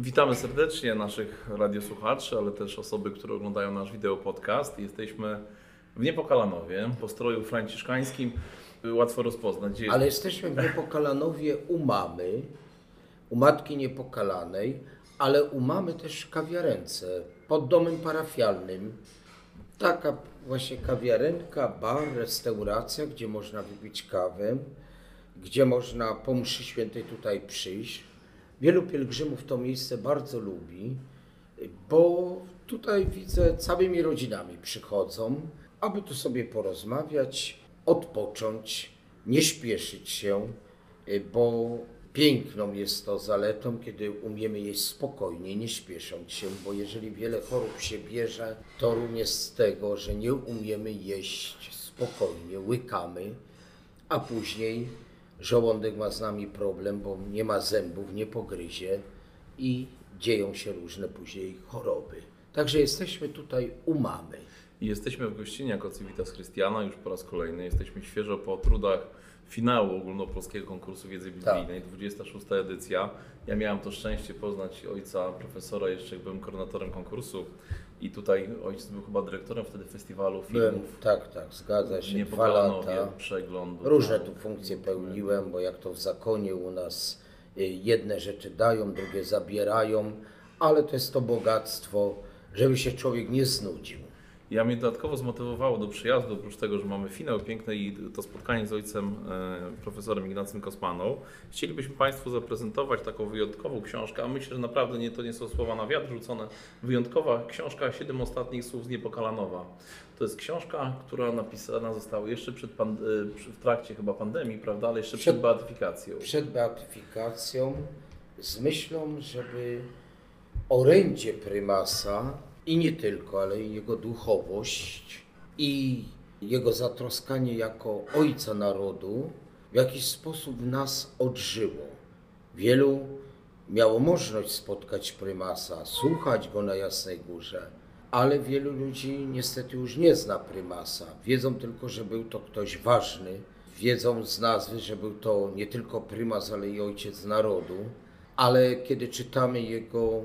Witamy serdecznie naszych radiosłuchaczy, ale też osoby, które oglądają nasz wideo podcast. Jesteśmy w Niepokalanowie, po stroju franciszkańskim. Łatwo rozpoznać. Gdzie Ale jesteśmy w Niepokalanowie u mamy, u Matki Niepokalanej, ale u mamy też kawiarence pod domem parafialnym. Taka właśnie kawiarenka, bar, restauracja, gdzie można wypić kawę, gdzie można po mszy świętej tutaj przyjść. Wielu pielgrzymów to miejsce bardzo lubi, bo tutaj widzę całymi rodzinami przychodzą, aby tu sobie porozmawiać, odpocząć, nie śpieszyć się, bo piękną jest to zaletą, kiedy umiemy jeść spokojnie, nie śpiesząc się, bo jeżeli wiele chorób się bierze, to również z tego, że nie umiemy jeść spokojnie, łykamy, a później żołądek ma z nami problem, bo nie ma zębów, nie pogryzie i dzieją się różne później choroby. Także jesteśmy tutaj u mamy. Jesteśmy w gościnie jako Civitas Christiana już po raz kolejny. Jesteśmy świeżo po trudach finału ogólnopolskiego konkursu wiedzy biblijnej, 26. edycja. Ja miałem to szczęście poznać ojca profesora jeszcze byłem koordynatorem konkursu i tutaj ojciec był chyba dyrektorem wtedy festiwalu Byłem, filmów. tak, tak, zgadza się, dwa lata. przeglądu. Różne tu funkcje pełniłem, bo jak to w zakonie u nas y, jedne rzeczy dają, drugie zabierają, ale to jest to bogactwo, żeby się człowiek nie znudził. Ja mnie dodatkowo zmotywowało do przyjazdu, oprócz tego, że mamy finał piękny i to spotkanie z ojcem e, profesorem Ignacym Kosmaną. Chcielibyśmy Państwu zaprezentować taką wyjątkową książkę, a myślę, że naprawdę nie, to nie są słowa na wiatr rzucone. Wyjątkowa książka Siedem ostatnich słów z Niepokalanowa. To jest książka, która napisana została jeszcze przed e, w trakcie chyba pandemii, prawda, ale jeszcze przed, Przed- beatyfikacją. Przed beatyfikacją z myślą, żeby orędzie prymasa i nie tylko, ale jego duchowość i jego zatroskanie jako ojca narodu w jakiś sposób nas odżyło. Wielu miało możliwość spotkać prymasa, słuchać go na Jasnej Górze, ale wielu ludzi niestety już nie zna prymasa. Wiedzą tylko, że był to ktoś ważny, wiedzą z nazwy, że był to nie tylko prymas, ale i ojciec narodu, ale kiedy czytamy jego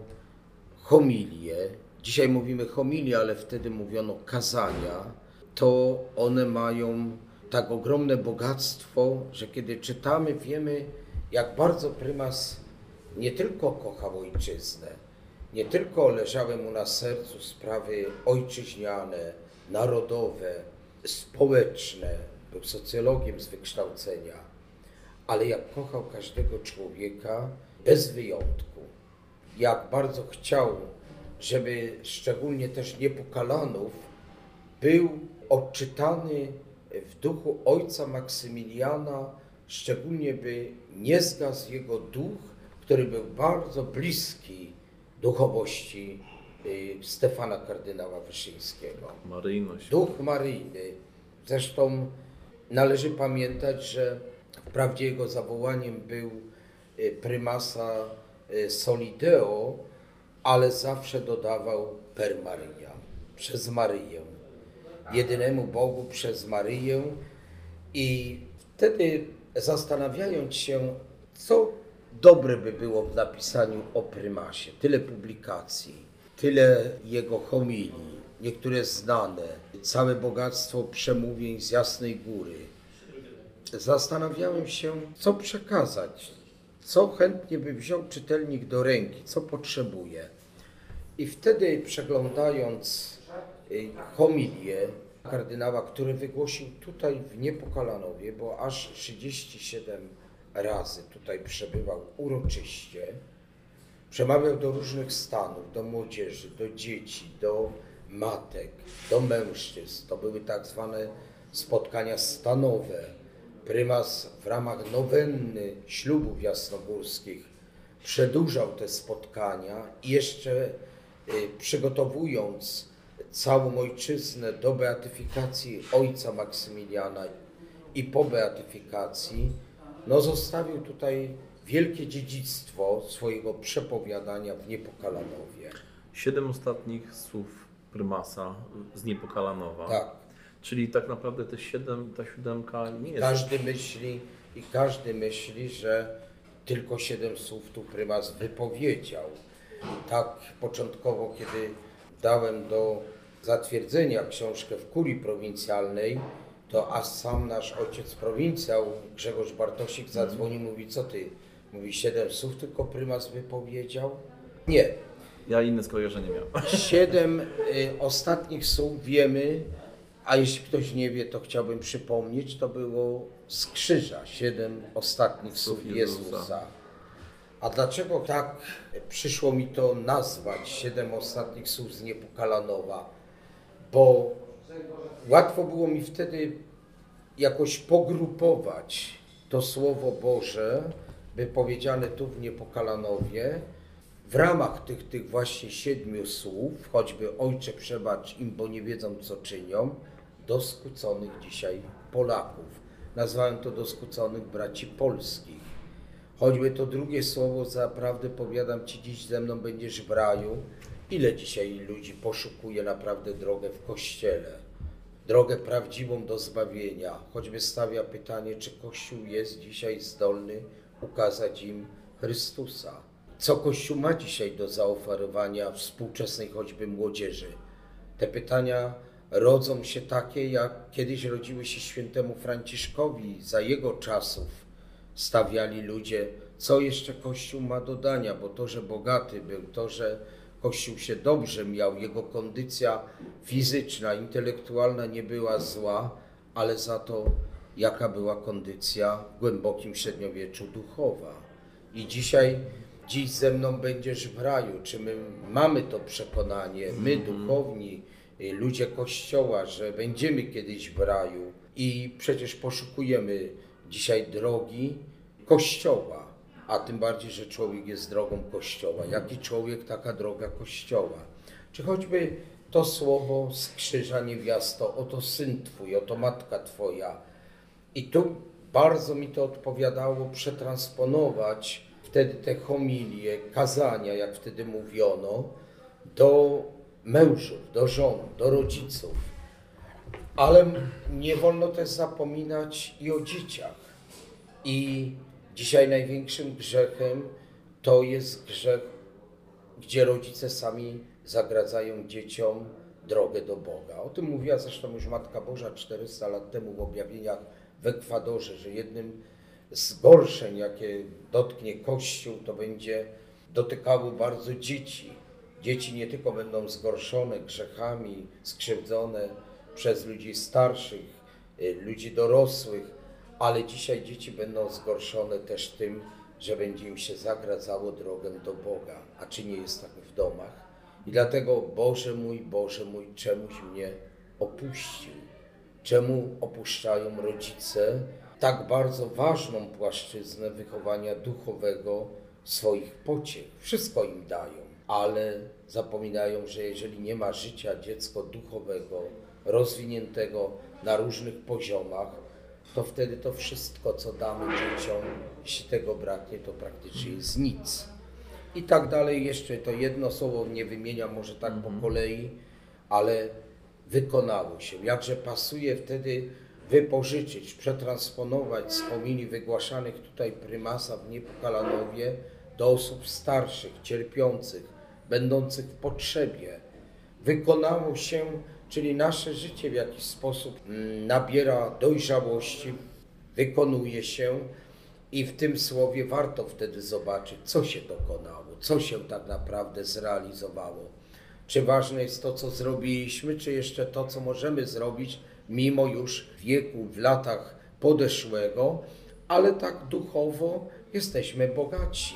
homilie, dzisiaj mówimy homilie, ale wtedy mówiono kazania, to one mają tak ogromne bogactwo, że kiedy czytamy, wiemy, jak bardzo prymas nie tylko kochał ojczyznę, nie tylko leżały mu na sercu sprawy ojczyźniane, narodowe, społeczne, był socjologiem z wykształcenia, ale jak kochał każdego człowieka bez wyjątku, jak bardzo chciał, żeby szczególnie też niepokalanów był odczytany w duchu ojca Maksymiliana, szczególnie by nie zgasł jego duch, który był bardzo bliski duchowości y, Stefana kardynała Wyszyńskiego. Maryjność. Duch Maryjny. Zresztą należy pamiętać, że wprawdzie jego zawołaniem był y, prymasa y, Solideo, ale zawsze dodawał per Maryja, przez Maryję. Jedynemu Bogu przez Maryję. I wtedy zastanawiając się, co dobre by było w napisaniu o prymasie, tyle publikacji, tyle jego homilii, niektóre znane, całe bogactwo przemówień z Jasnej Góry. Zastanawiałem się, co przekazać, co chętnie by wziął czytelnik do ręki, co potrzebuje. I wtedy przeglądając y, homilię kardynała, który wygłosił tutaj w Niepokalanowie, bo aż 37 razy tutaj przebywał uroczyście, przemawiał do różnych stanów, do młodzieży, do dzieci, do matek, do mężczyzn. To były tak zwane spotkania stanowe. Prymas w ramach nowenny ślubów jasnogórskich przedłużał te spotkania i jeszcze y, przygotowując całą ojczyznę do beatyfikacji ojca Maksymiliana i po beatyfikacji, no zostawił tutaj wielkie dziedzictwo swojego przepowiadania w Niepokalanowie. Siedem ostatnich słów prymasa z Niepokalanowa. Tak. Czyli tak naprawdę te siedem, ta siódemka nie jest Każdy myśli i każdy myśli, że tylko siedem słów tu prymas wypowiedział. tak początkowo, kiedy dałem do zatwierdzenia książkę w kurii prowincjalnej, to aż sam nasz ojciec prowincjał Grzegorz Bartosik zadzwonił, mówi, co ty? Mówi, siedem słów tylko prymas wypowiedział? Nie, Ja inne skojarzenie miałem. Siedem y, ostatnich słów wiemy, a jeśli ktoś nie wie, to chciałbym przypomnieć, to było z krzyża. Siedem ostatnich Słów Jezusa. A dlaczego tak przyszło mi to nazwać siedem ostatnich słów z Niepokalanowa? Bo łatwo było mi wtedy jakoś pogrupować to Słowo Boże, wypowiedziane tu w Niepokalanowie, w ramach tych, tych właśnie siedmiu słów, choćby Ojcze przebacz im, bo nie wiedzą co czynią, do skłóconych dzisiaj Polaków. Nazwałem to do skłóconych braci polskich. Choćby to drugie słowo, zaprawdę powiadam Ci, dziś ze mną będziesz w raju. Ile dzisiaj ludzi poszukuje naprawdę drogę w Kościele? Drogę prawdziwą do zbawienia. Choćby stawia pytanie, czy Kościół jest dzisiaj zdolny ukazać im Chrystusa. Co Kościół ma dzisiaj do zaoferowania współczesnej choćby młodzieży? Te pytania rodzą się takie, jak kiedyś rodziły się świętemu Franciszkowi. Za jego czasów stawiali ludzie, co jeszcze Kościół ma do dania, bo to, że bogaty był, to, że Kościół się dobrze miał, jego kondycja fizyczna, intelektualna nie była zła, ale za to jaka była kondycja w głębokim średniowieczu duchowa. I dzisiaj, dziś ze mną będziesz w raju. Czy my mamy to przekonanie, my duchowni, y, ludzie Kościoła, że będziemy kiedyś w raju i przecież poszukujemy dzisiaj drogi Kościoła, a tym bardziej, że człowiek jest drogą Kościoła. Jaki człowiek, taka droga Kościoła. Czy choćby to słowo z krzyża niewiasto, oto syn Twój, oto matka Twoja. I tu bardzo mi to odpowiadało przetransponować wtedy te homilie, kazania, jak wtedy mówiono, do mężów, do żon, do rodziców. Ale nie wolno też zapominać i o dzieciach. I dzisiaj największym grzechem to jest grzech, gdzie rodzice sami zagradzają dzieciom drogę do Boga. O tym mówiła zresztą już Matka Boża 400 lat temu w objawieniach w Ekwadorze, że jednym z gorszeń, jakie dotknie Kościół, to będzie dotykało bardzo dzieci. Dzieci nie tylko będą zgorszone grzechami, skrzywdzone przez ludzi starszych, y, ludzi dorosłych, ale dzisiaj dzieci będą zgorszone też tym, że będzie im się zagradzało drogę do Boga. A czy nie jest tak w domach? I dlatego, Boże mój, Boże mój, czemuś mnie opuścił? Czemu opuszczają rodzice tak bardzo ważną płaszczyznę wychowania duchowego swoich pociech? Wszystko im dają, ale zapominają, że jeżeli nie ma życia dziecko duchowego, rozwiniętego na różnych poziomach, to wtedy to wszystko, co damy dzieciom, jeśli tego braknie, to praktycznie jest nic. I tak dalej, jeszcze to jedno słowo nie wymieniam może tak po kolei, ale wykonało się. Jakże pasuje wtedy wypożyczyć, przetransponować z homilii wygłaszanych tutaj prymasa w Niepokalanowie do osób starszych, cierpiących, będących w potrzebie. Wykonało się, czyli nasze życie w jakiś sposób mm, nabiera dojrzałości, wykonuje się i w tym słowie warto wtedy zobaczyć, co się dokonało, co się tak naprawdę zrealizowało. Czy ważne jest to, co zrobiliśmy, czy jeszcze to, co możemy zrobić, mimo już wieku, w latach podeszłego, ale tak duchowo jesteśmy bogaci.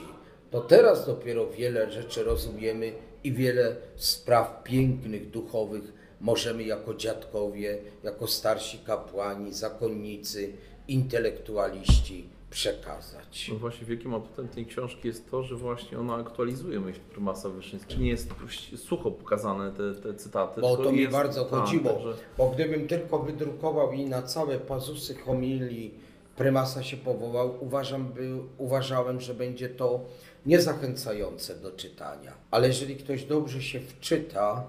To teraz dopiero wiele rzeczy rozumiemy i wiele spraw pięknych, duchowych możemy jako dziadkowie, jako starsi kapłani, zakonnicy, intelektualiści przekazać. No właśnie wielkim atutem tej książki jest to, że właśnie ona aktualizuje myśl prymasa Wyszyńskiego. Nie jest sucho pokazane te, te cytaty. Bo o to mi jest- bardzo chodziło, także- bo gdybym tylko wydrukował i na całe pazusy homilii prymasa się powołał, uważam, by, uważałem, że będzie to niezachęcające do czytania. Ale jeżeli ktoś dobrze się wczyta,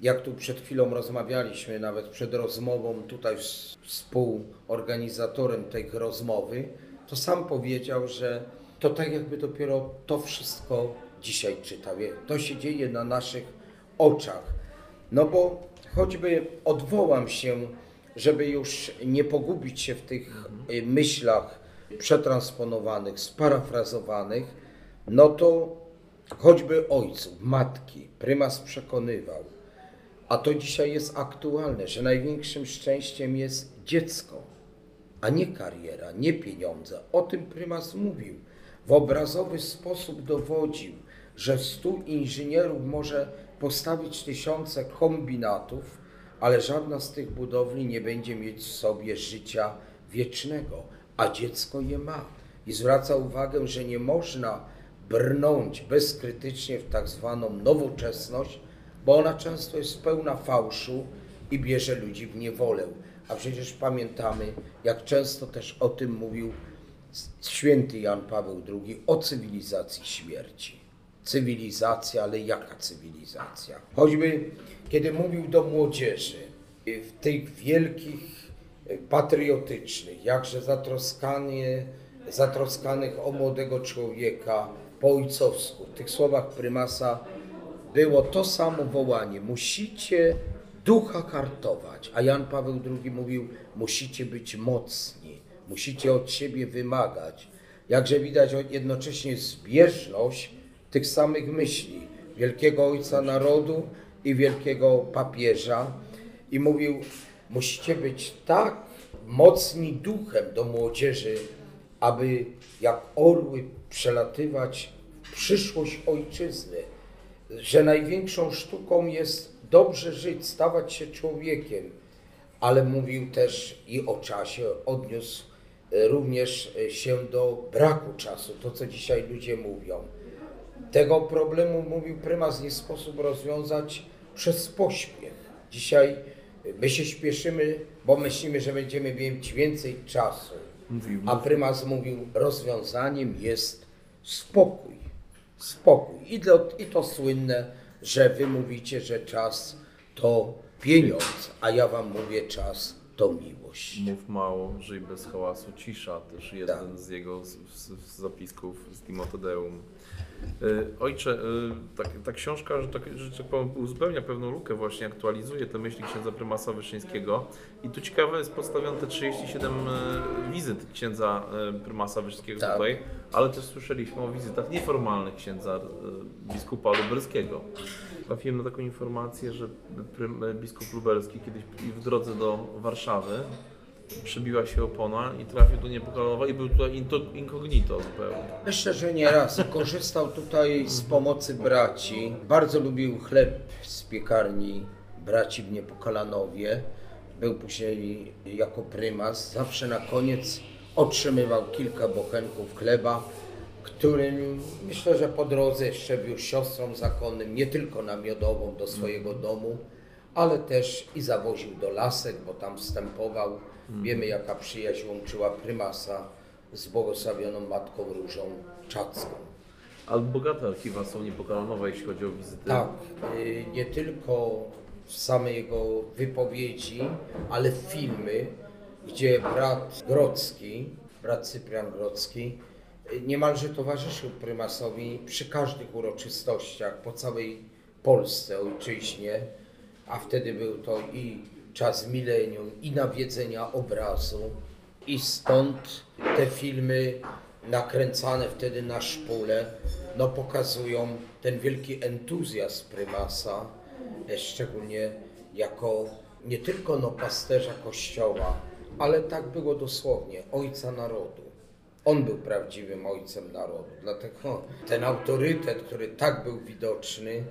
jak tu przed chwilą rozmawialiśmy, nawet przed rozmową tutaj z współorganizatorem tej rozmowy, to sam powiedział, że to tak jakby dopiero to wszystko dzisiaj czyta. Wie, To się dzieje na naszych oczach. No bo choćby odwołam się, żeby już nie pogubić się w tych y, myślach przetransponowanych, sparafrazowanych, no to choćby ojców, matki, prymas przekonywał, a to dzisiaj jest aktualne, że największym szczęściem jest dziecko, a nie kariera, nie pieniądze. O tym prymas mówił. W obrazowy sposób dowodził, że stu inżynierów może postawić tysiące kombinatów, ale żadna z tych budowli nie będzie mieć w sobie życia wiecznego, a dziecko je ma. I zwraca uwagę, że nie można brnąć bezkrytycznie w tak zwaną nowoczesność, bo ona często jest pełna fałszu i bierze ludzi w niewolę. A przecież pamiętamy, jak często też o tym mówił święty Jan Paweł II, o cywilizacji śmierci. Cywilizacja, ale jaka cywilizacja? Choćby kiedy mówił do młodzieży, y, w tych wielkich, y, patriotycznych, jakże zatroskanie, zatroskanych o młodego człowieka, po ojcowsku, w tych słowach prymasa było to samo wołanie: musicie ducha kartować. A Jan Paweł II mówił: musicie być mocni, musicie od siebie wymagać. Jakże widać jednocześnie zbieżność tych samych myśli wielkiego ojca narodu i wielkiego papieża. I mówił: musicie być tak mocni duchem do młodzieży, aby jak orły przelatywać w przyszłość ojczyzny że największą sztuką jest dobrze żyć, stawać się człowiekiem, ale mówił też i o czasie, odniósł e, również e, się do braku czasu, to co dzisiaj ludzie mówią. Tego problemu, mówił prymas, nie sposób rozwiązać przez pośpiech. Dzisiaj my się śpieszymy, bo myślimy, że będziemy mieć więcej czasu. Mówił, A prymas mówił, rozwiązaniem jest spokój. Spokój. I, do, I to słynne, że wy mówicie, że czas to pieniądz, a ja wam mówię, czas to miłość. Mów mało, żyj bez hałasu, cisza. Też jeden Tak. z jego z, z zapisków z Timotedeum. Y, Ojcze, y, tak, ta książka, że tak, że tak powiem, uzupełnia pewną lukę, właśnie aktualizuje te myśli księdza prymasa Wyszyńskiego. I tu ciekawe jest postawione te 37 y, wizyt księdza prymasa Wyszyńskiego Tak. tutaj, ale też słyszeliśmy o wizytach nieformalnych księdza biskupa lubelskiego. Trafiłem na taką informację, że prym, biskup lubelski kiedyś w drodze do Warszawy przebiła się opona i trafił do Niepokalowa i był tutaj incognito zupełnie. Myślę, że nie raz korzystał tutaj z pomocy braci. Bardzo lubił chleb z piekarni braci w Niepokalanowie. Był później jako prymas. Zawsze na koniec otrzymywał kilka bochenków chleba, którym myślę, że po drodze jeszcze wiózł siostrom zakonnym, nie tylko na miodową do swojego domu, ale też i zawoził do lasek, bo tam wstępował. Wiemy, jaka przyjaźń łączyła prymasa z błogosławioną Matką Różą Czacką. Ale bogate archiwa są Niepokalanowe, jeśli chodzi o wizyty. Tak, y, nie tylko same jego wypowiedzi, ale filmy, gdzie brat Grodzki, brat Cyprian Grodzki, y, niemalże towarzyszył prymasowi przy każdych uroczystościach po całej Polsce, ojczyźnie, a wtedy był to i czas milenium, i nawiedzenia obrazu, i stąd te filmy nakręcane wtedy na szpulę, no pokazują ten wielki entuzjazm prymasa, e, szczególnie jako nie tylko no pasterza kościoła, ale tak było dosłownie, ojca narodu. On był prawdziwym ojcem narodu, dlatego ten autorytet, który tak był widoczny,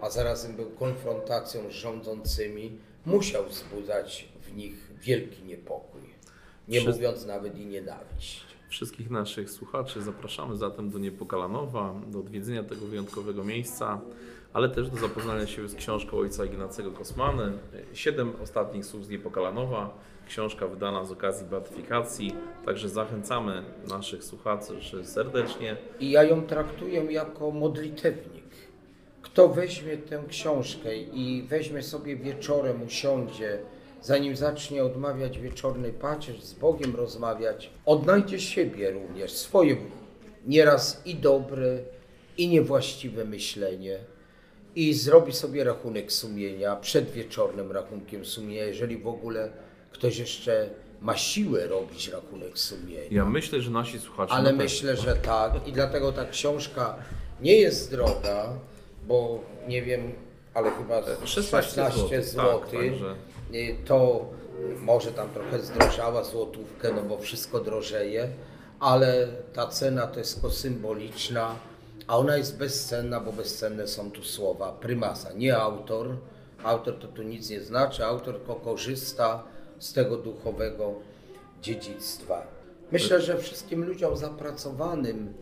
a zarazem był konfrontacją z rządzącymi, musiał wzbudzać w nich wielki niepokój, nie Wszyscy- mówiąc nawet i nienawiść. Wszystkich naszych słuchaczy zapraszamy zatem do Niepokalanowa, do odwiedzenia tego wyjątkowego miejsca, ale też do zapoznania się z książką ojca Ignacego Kosmany. Siedem ostatnich słów z Niepokalanowa. Książka wydana z okazji beatyfikacji, także zachęcamy naszych słuchaczy serdecznie. I ja ją traktuję jako modlitewnik. Kto weźmie tę książkę i weźmie sobie wieczorem, usiądzie, zanim zacznie odmawiać wieczorny pacierz, z Bogiem rozmawiać, odnajdzie siebie również, swoje nieraz i dobre, i niewłaściwe myślenie i zrobi sobie rachunek sumienia przed wieczornym rachunkiem sumienia, jeżeli w ogóle ktoś jeszcze ma siłę robić rachunek sumienia. Ja myślę, że nasi słuchacze. Ale na myślę, że tak i dlatego ta książka nie jest droga, bo nie wiem, ale chyba z 16 16 złotych, zł. tak, także- To może tam trochę zdrożała złotówkę, no bo wszystko drożeje, ale ta cena to jest tylko symboliczna, a ona jest bezcenna, bo bezcenne są tu słowa prymasa, nie autor. Autor to tu nic nie znaczy, autor tylko korzysta z tego duchowego dziedzictwa. Myślę, że wszystkim ludziom zapracowanym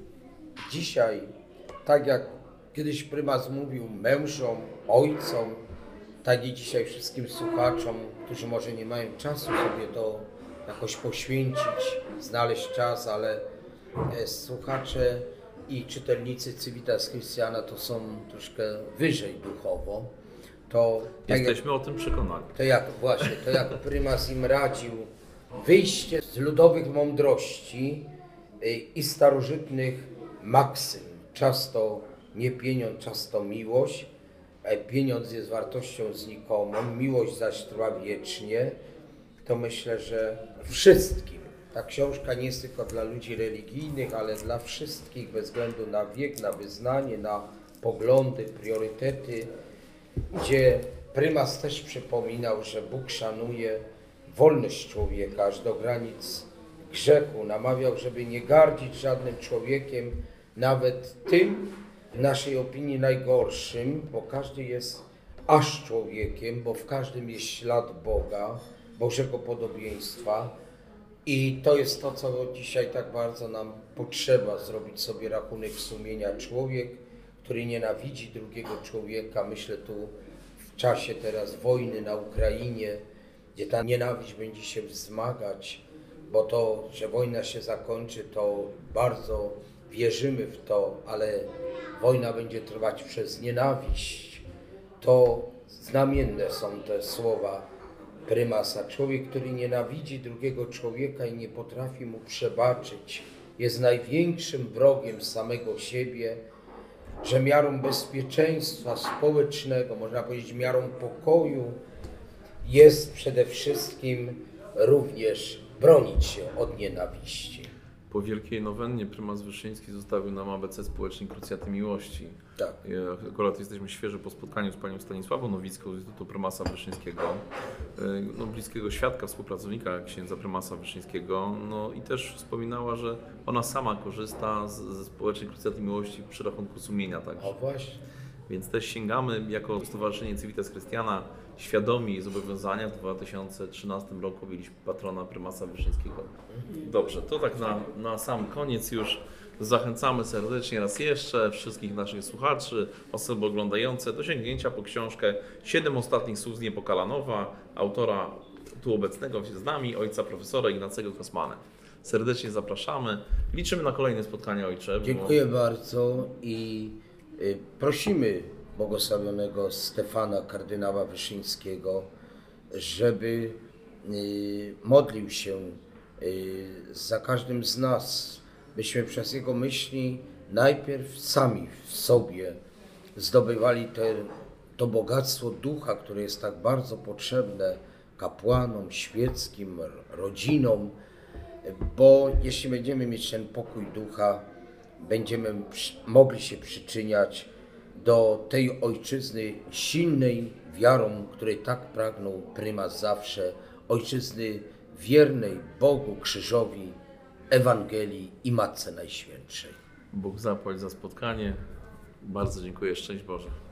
dzisiaj, tak jak kiedyś prymas mówił mężom, ojcom, tak i dzisiaj wszystkim słuchaczom, którzy może nie mają czasu sobie to jakoś poświęcić, znaleźć czas, ale e, słuchacze i czytelnicy Civitas Christiana to są troszkę wyżej duchowo. To tak jak Jesteśmy o tym przekonani. to jak właśnie, to jak prymas im radził wyjście z ludowych mądrości y, i starożytnych maksym. Czas to nie pieniądz, czas to miłość. E, Pieniądz jest wartością znikomą, miłość zaś trwa wiecznie. To myślę, że wszystkim. Ta książka nie jest tylko dla ludzi religijnych, ale dla wszystkich, bez względu na wiek, na wyznanie, na poglądy, priorytety gdzie prymas też przypominał, że Bóg szanuje wolność człowieka aż do granic grzechu. Namawiał, żeby nie gardzić żadnym człowiekiem, nawet tym w naszej opinii najgorszym, bo każdy jest aż człowiekiem, bo w każdym jest ślad Boga, Bożego podobieństwa. I to jest to, co dzisiaj tak bardzo nam potrzeba, zrobić sobie rachunek sumienia. Człowiek, który nienawidzi drugiego człowieka, myślę tu w czasie teraz wojny na Ukrainie, gdzie ta nienawiść będzie się wzmagać, bo to, że wojna się zakończy, to bardzo wierzymy w to, ale wojna będzie trwać przez nienawiść. To znamienne są te słowa prymasa. Człowiek, który nienawidzi drugiego człowieka i nie potrafi mu przebaczyć, jest największym wrogiem samego siebie, że miarą bezpieczeństwa społecznego, można powiedzieć miarą pokoju, jest przede wszystkim również bronić się od nienawiści. Po wielkiej nowennie prymas Wyszyński zostawił nam ABC Społecznik Krucjaty Miłości. Tak. Akurat jesteśmy świeżo po spotkaniu z panią Stanisławą Nowicką z Instytutu Prymasa Wyszyńskiego, y, no, bliskiego świadka, współpracownika księdza Prymasa Wyszyńskiego. No i też wspominała, że ona sama korzysta z, ze Społecznej Krucjaty Miłości przy rachunku sumienia także. O właśnie. Więc też sięgamy jako Stowarzyszenie Civitas Christiana świadomi zobowiązania. W 2013 roku mieliśmy patrona prymasa Wyszyńskiego. Dobrze, to tak na, na sam koniec już zachęcamy serdecznie raz jeszcze wszystkich naszych słuchaczy, osoby oglądające do sięgnięcia po książkę Siedem ostatnich słów z Niepokalanowa, autora tu obecnego z nami, ojca profesora Ignacego Kosmana. Serdecznie zapraszamy. Liczymy na kolejne spotkania ojcze. bo- Dziękuję bardzo i y, prosimy błogosławionego Stefana kardynała Wyszyńskiego, żeby y, modlił się y, za każdym z nas, byśmy przez jego myśli najpierw sami w sobie zdobywali te, to bogactwo ducha, które jest tak bardzo potrzebne kapłanom świeckim, rodzinom, bo jeśli będziemy mieć ten pokój ducha, będziemy mogli się przyczyniać do tej ojczyzny silnej wiarą, której tak pragnął prymas zawsze, ojczyzny wiernej Bogu, krzyżowi, Ewangelii i Matce Najświętszej. Bóg zapłać za spotkanie. Bardzo dziękuję. Szczęść Boże.